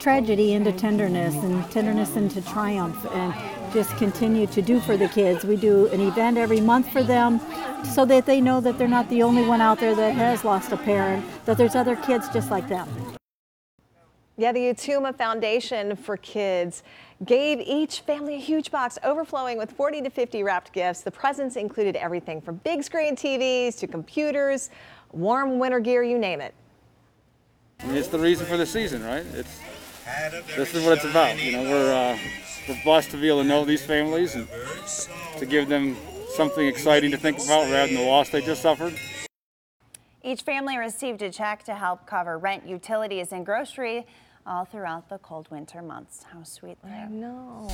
tragedy into tenderness and tenderness into triumph and just continue to do for the kids. We do an event every month for them so that they know that they're not the only one out there that has lost a parent, that there's other kids just like them. Yeah, the Yatooma Foundation for Kids gave each family a huge box overflowing with 40 to 50 wrapped gifts. The presents included everything from big screen TVs to computers, warm winter gear, you name it. It's the reason for the season, right? It's this is what it's about. You know, we're uh, we're blessed to be able to know these families and to give them something exciting to think about rather than the loss they just suffered. Each family received a check to help cover rent, utilities, and grocery all throughout the cold winter months. How sweet. I know.